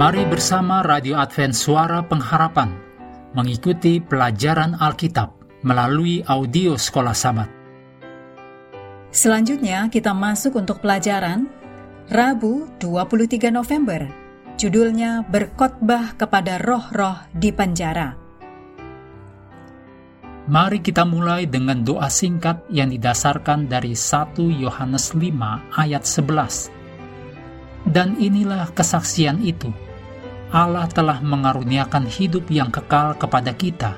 Mari bersama Radio Advent Suara Pengharapan mengikuti pelajaran Alkitab melalui audio Sekolah Sabat. Selanjutnya kita masuk untuk pelajaran Rabu 23 November. Judulnya Berkhotbah kepada roh-roh di penjara. Mari kita mulai dengan doa singkat yang didasarkan dari 1 Yohanes 5 ayat 11 dan inilah kesaksian itu. Allah telah mengaruniakan hidup yang kekal kepada kita,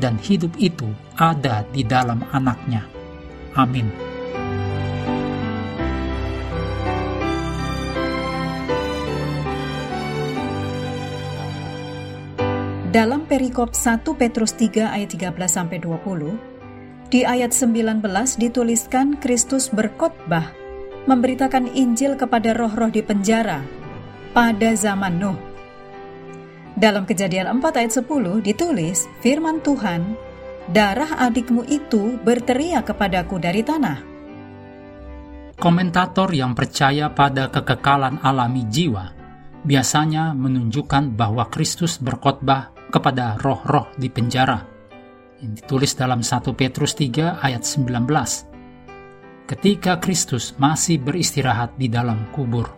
dan hidup itu ada di dalam anaknya. Amin. Dalam perikop 1 Petrus 3 ayat 13 20, di ayat 19 dituliskan Kristus berkhotbah memberitakan Injil kepada roh-roh di penjara pada zaman Nuh. Dalam kejadian 4 ayat 10 ditulis firman Tuhan, darah adikmu itu berteriak kepadaku dari tanah. Komentator yang percaya pada kekekalan alami jiwa biasanya menunjukkan bahwa Kristus berkhotbah kepada roh-roh di penjara yang ditulis dalam 1 Petrus 3 ayat 19 ketika Kristus masih beristirahat di dalam kubur.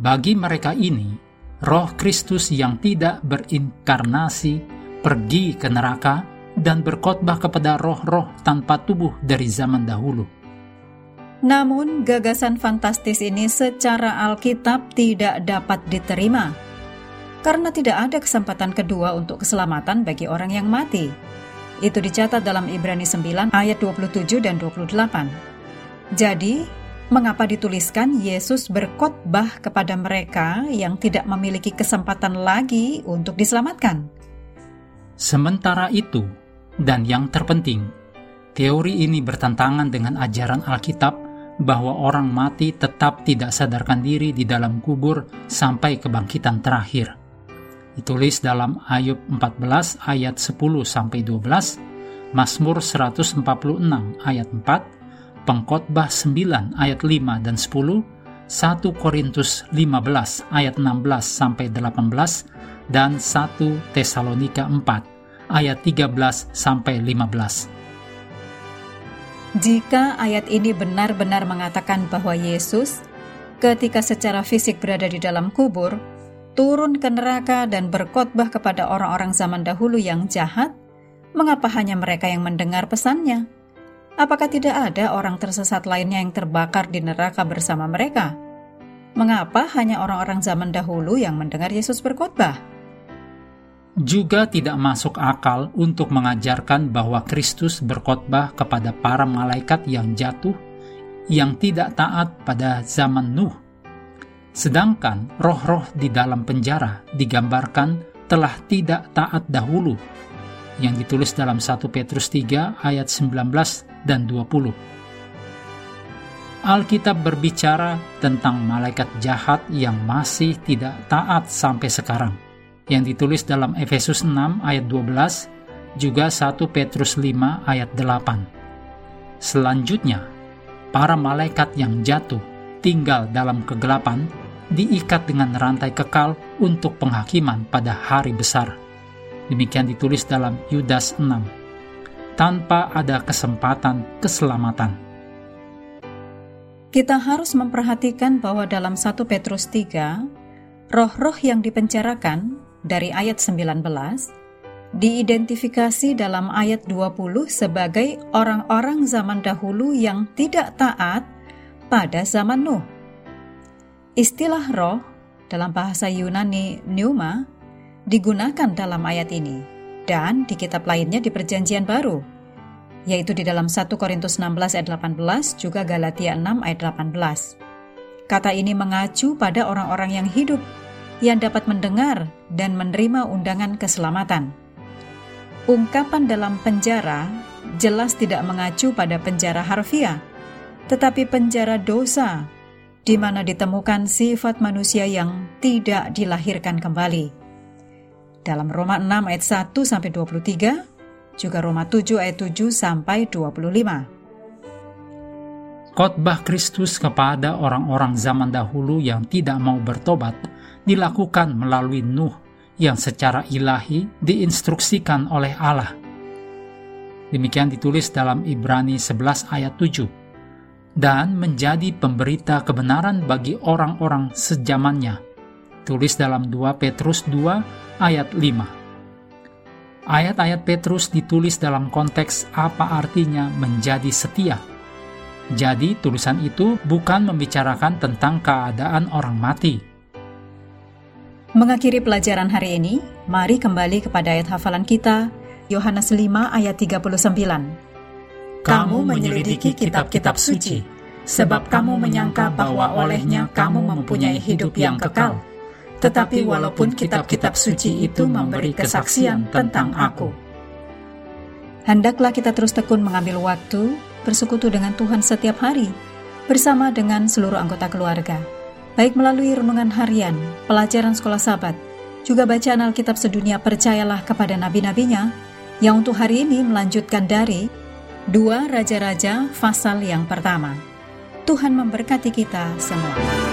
Bagi mereka ini, roh Kristus yang tidak berinkarnasi pergi ke neraka dan berkhotbah kepada roh-roh tanpa tubuh dari zaman dahulu. Namun, gagasan fantastis ini secara Alkitab tidak dapat diterima karena tidak ada kesempatan kedua untuk keselamatan bagi orang yang mati. Itu dicatat dalam Ibrani 9 ayat 27 dan 28. Jadi, mengapa dituliskan Yesus berkhotbah kepada mereka yang tidak memiliki kesempatan lagi untuk diselamatkan? Sementara itu, dan yang terpenting, teori ini bertentangan dengan ajaran Alkitab bahwa orang mati tetap tidak sadarkan diri di dalam kubur sampai kebangkitan terakhir. Ditulis dalam Ayub 14 ayat 10 sampai 12, Mazmur 146 ayat 4, Pengkhotbah 9 ayat 5 dan 10, 1 Korintus 15 ayat 16 sampai 18 dan 1 Tesalonika 4 ayat 13 sampai 15. Jika ayat ini benar-benar mengatakan bahwa Yesus ketika secara fisik berada di dalam kubur turun ke neraka dan berkhotbah kepada orang-orang zaman dahulu yang jahat, mengapa hanya mereka yang mendengar pesannya? Apakah tidak ada orang tersesat lainnya yang terbakar di neraka bersama mereka? Mengapa hanya orang-orang zaman dahulu yang mendengar Yesus berkhotbah? Juga tidak masuk akal untuk mengajarkan bahwa Kristus berkhotbah kepada para malaikat yang jatuh yang tidak taat pada zaman Nuh. Sedangkan roh-roh di dalam penjara digambarkan telah tidak taat dahulu yang ditulis dalam 1 Petrus 3 ayat 19 dan 20. Alkitab berbicara tentang malaikat jahat yang masih tidak taat sampai sekarang, yang ditulis dalam Efesus 6 ayat 12, juga 1 Petrus 5 ayat 8. Selanjutnya, para malaikat yang jatuh tinggal dalam kegelapan diikat dengan rantai kekal untuk penghakiman pada hari besar. Demikian ditulis dalam Yudas 6 tanpa ada kesempatan keselamatan. Kita harus memperhatikan bahwa dalam 1 Petrus 3, roh-roh yang dipenjarakan dari ayat 19 diidentifikasi dalam ayat 20 sebagai orang-orang zaman dahulu yang tidak taat pada zaman Nuh. Istilah roh dalam bahasa Yunani pneuma digunakan dalam ayat ini dan di kitab lainnya di Perjanjian Baru, yaitu di dalam 1 Korintus 16 ayat 18 juga Galatia 6 ayat 18. Kata ini mengacu pada orang-orang yang hidup yang dapat mendengar dan menerima undangan keselamatan. Ungkapan dalam penjara jelas tidak mengacu pada penjara harfiah, tetapi penjara dosa, di mana ditemukan sifat manusia yang tidak dilahirkan kembali dalam Roma 6 ayat 1 sampai 23, juga Roma 7 ayat 7 sampai 25. Khotbah Kristus kepada orang-orang zaman dahulu yang tidak mau bertobat dilakukan melalui Nuh yang secara ilahi diinstruksikan oleh Allah. Demikian ditulis dalam Ibrani 11 ayat 7 dan menjadi pemberita kebenaran bagi orang-orang sejamannya. Tulis dalam 2 Petrus 2 ayat 5. Ayat-ayat Petrus ditulis dalam konteks apa artinya menjadi setia. Jadi tulisan itu bukan membicarakan tentang keadaan orang mati. Mengakhiri pelajaran hari ini, mari kembali kepada ayat hafalan kita, Yohanes 5 ayat 39 kamu menyelidiki kitab-kitab suci, sebab kamu menyangka bahwa olehnya kamu mempunyai hidup yang kekal. Tetapi walaupun kitab-kitab suci itu memberi kesaksian tentang aku, hendaklah kita terus tekun mengambil waktu bersekutu dengan Tuhan setiap hari, bersama dengan seluruh anggota keluarga, baik melalui renungan harian, pelajaran sekolah sahabat, juga bacaan Alkitab sedunia percayalah kepada nabi-nabinya, yang untuk hari ini melanjutkan dari Dua Raja-Raja pasal yang pertama. Tuhan memberkati kita semua.